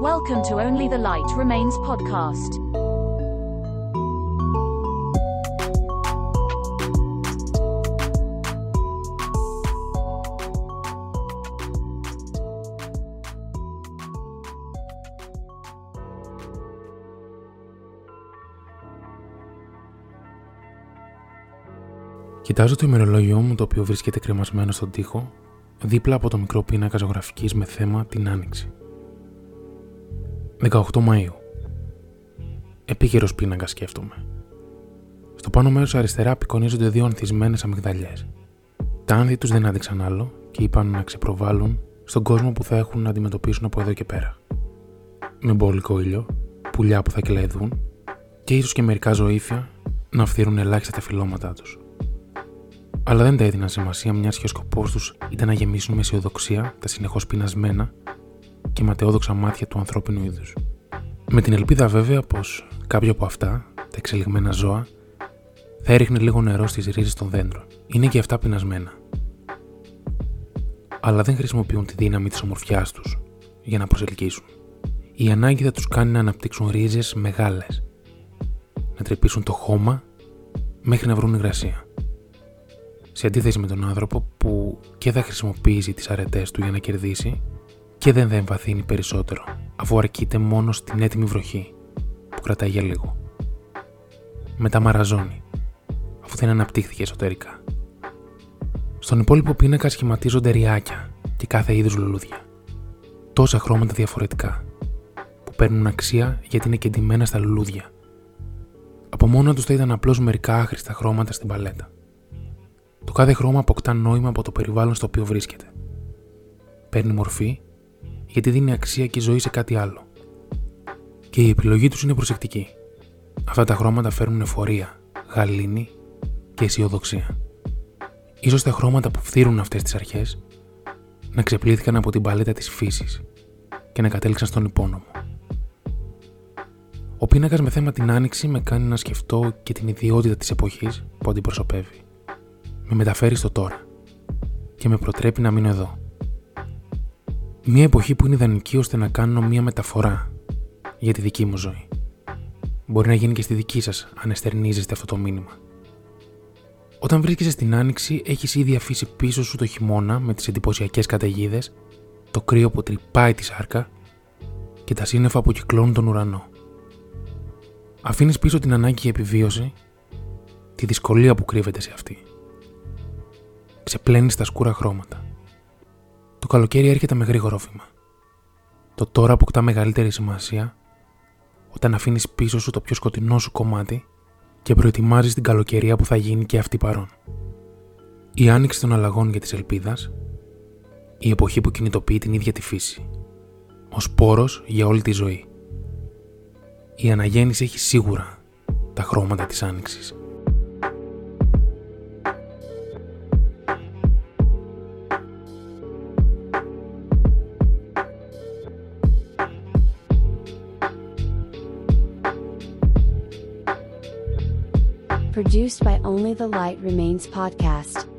Welcome to Only the Light Remains podcast. Κοιτάζω το ημερολόγιό μου το οποίο βρίσκεται κρεμασμένο στον τοίχο δίπλα από το μικρό πίνακα ζωγραφικής με θέμα την Άνοιξη. 18 Μαΐου. Επίκαιρος πίνακας σκέφτομαι. Στο πάνω μέρος αριστερά απεικονίζονται δύο ανθισμένες αμυγδαλιές. Τα άνθη τους δεν άντεξαν άλλο και είπαν να ξεπροβάλλουν στον κόσμο που θα έχουν να αντιμετωπίσουν από εδώ και πέρα. Με μπόλικο ήλιο, πουλιά που θα κελαϊδούν και ίσως και μερικά ζωήφια να φθύρουν ελάχιστα τα φυλώματά τους. Αλλά δεν τα έδιναν σημασία μιας και ο σκοπός τους ήταν να γεμίσουν με αισιοδοξία τα συνεχώς πεινασμένα και ματαιόδοξα μάτια του ανθρώπινου είδους. Με την ελπίδα βέβαια πως κάποιο από αυτά, τα εξελιγμένα ζώα, θα έριχνε λίγο νερό στις ρίζες των δέντρων. Είναι και αυτά πεινασμένα. Αλλά δεν χρησιμοποιούν τη δύναμη της ομορφιάς τους για να προσελκύσουν. Η ανάγκη θα τους κάνει να αναπτύξουν ρίζες μεγάλες, να τρεπήσουν το χώμα μέχρι να βρουν υγρασία σε αντίθεση με τον άνθρωπο που και θα χρησιμοποιήσει τις αρετές του για να κερδίσει και δεν θα εμβαθύνει περισσότερο αφού αρκείται μόνο στην έτοιμη βροχή που κρατάει για λίγο. Μετά μαραζώνει αφού δεν αναπτύχθηκε εσωτερικά. Στον υπόλοιπο πίνακα σχηματίζονται ριάκια και κάθε είδους λουλούδια. Τόσα χρώματα διαφορετικά που παίρνουν αξία γιατί είναι κεντυμένα στα λουλούδια. Από μόνο τους θα ήταν απλώς μερικά άχρηστα χρώματα στην παλέτα. Το κάθε χρώμα αποκτά νόημα από το περιβάλλον στο οποίο βρίσκεται. Παίρνει μορφή γιατί δίνει αξία και ζωή σε κάτι άλλο. Και η επιλογή τους είναι προσεκτική. Αυτά τα χρώματα φέρνουν εφορία, γαλήνη και αισιοδοξία. Ίσως τα χρώματα που φθύρουν αυτές τις αρχές να ξεπλήθηκαν από την παλέτα της φύσης και να κατέληξαν στον υπόνομο. Ο πίνακας με θέμα την άνοιξη με κάνει να σκεφτώ και την ιδιότητα της εποχής που αντιπροσωπεύει με μεταφέρει στο τώρα και με προτρέπει να μείνω εδώ. Μια εποχή που είναι ιδανική ώστε να κάνω μια μεταφορά για τη δική μου ζωή. Μπορεί να γίνει και στη δική σας αν εστερνίζεστε αυτό το μήνυμα. Όταν βρίσκεσαι στην άνοιξη, έχεις ήδη αφήσει πίσω σου το χειμώνα με τις εντυπωσιακές καταιγίδες, το κρύο που τρυπάει τη σάρκα και τα σύννεφα που κυκλώνουν τον ουρανό. Αφήνεις πίσω την ανάγκη για επιβίωση, τη δυσκολία που κρύβεται σε αυτή ξεπλένεις στα σκούρα χρώματα. Το καλοκαίρι έρχεται με γρήγορο βήμα. Το τώρα αποκτά μεγαλύτερη σημασία όταν αφήνεις πίσω σου το πιο σκοτεινό σου κομμάτι και προετοιμάζεις την καλοκαιρία που θα γίνει και αυτή παρόν. Η άνοιξη των αλλαγών για της ελπίδας, η εποχή που κινητοποιεί την ίδια τη φύση, ω πόρο για όλη τη ζωή. Η αναγέννηση έχει σίγουρα τα χρώματα της άνοιξης. Produced by Only the Light Remains podcast.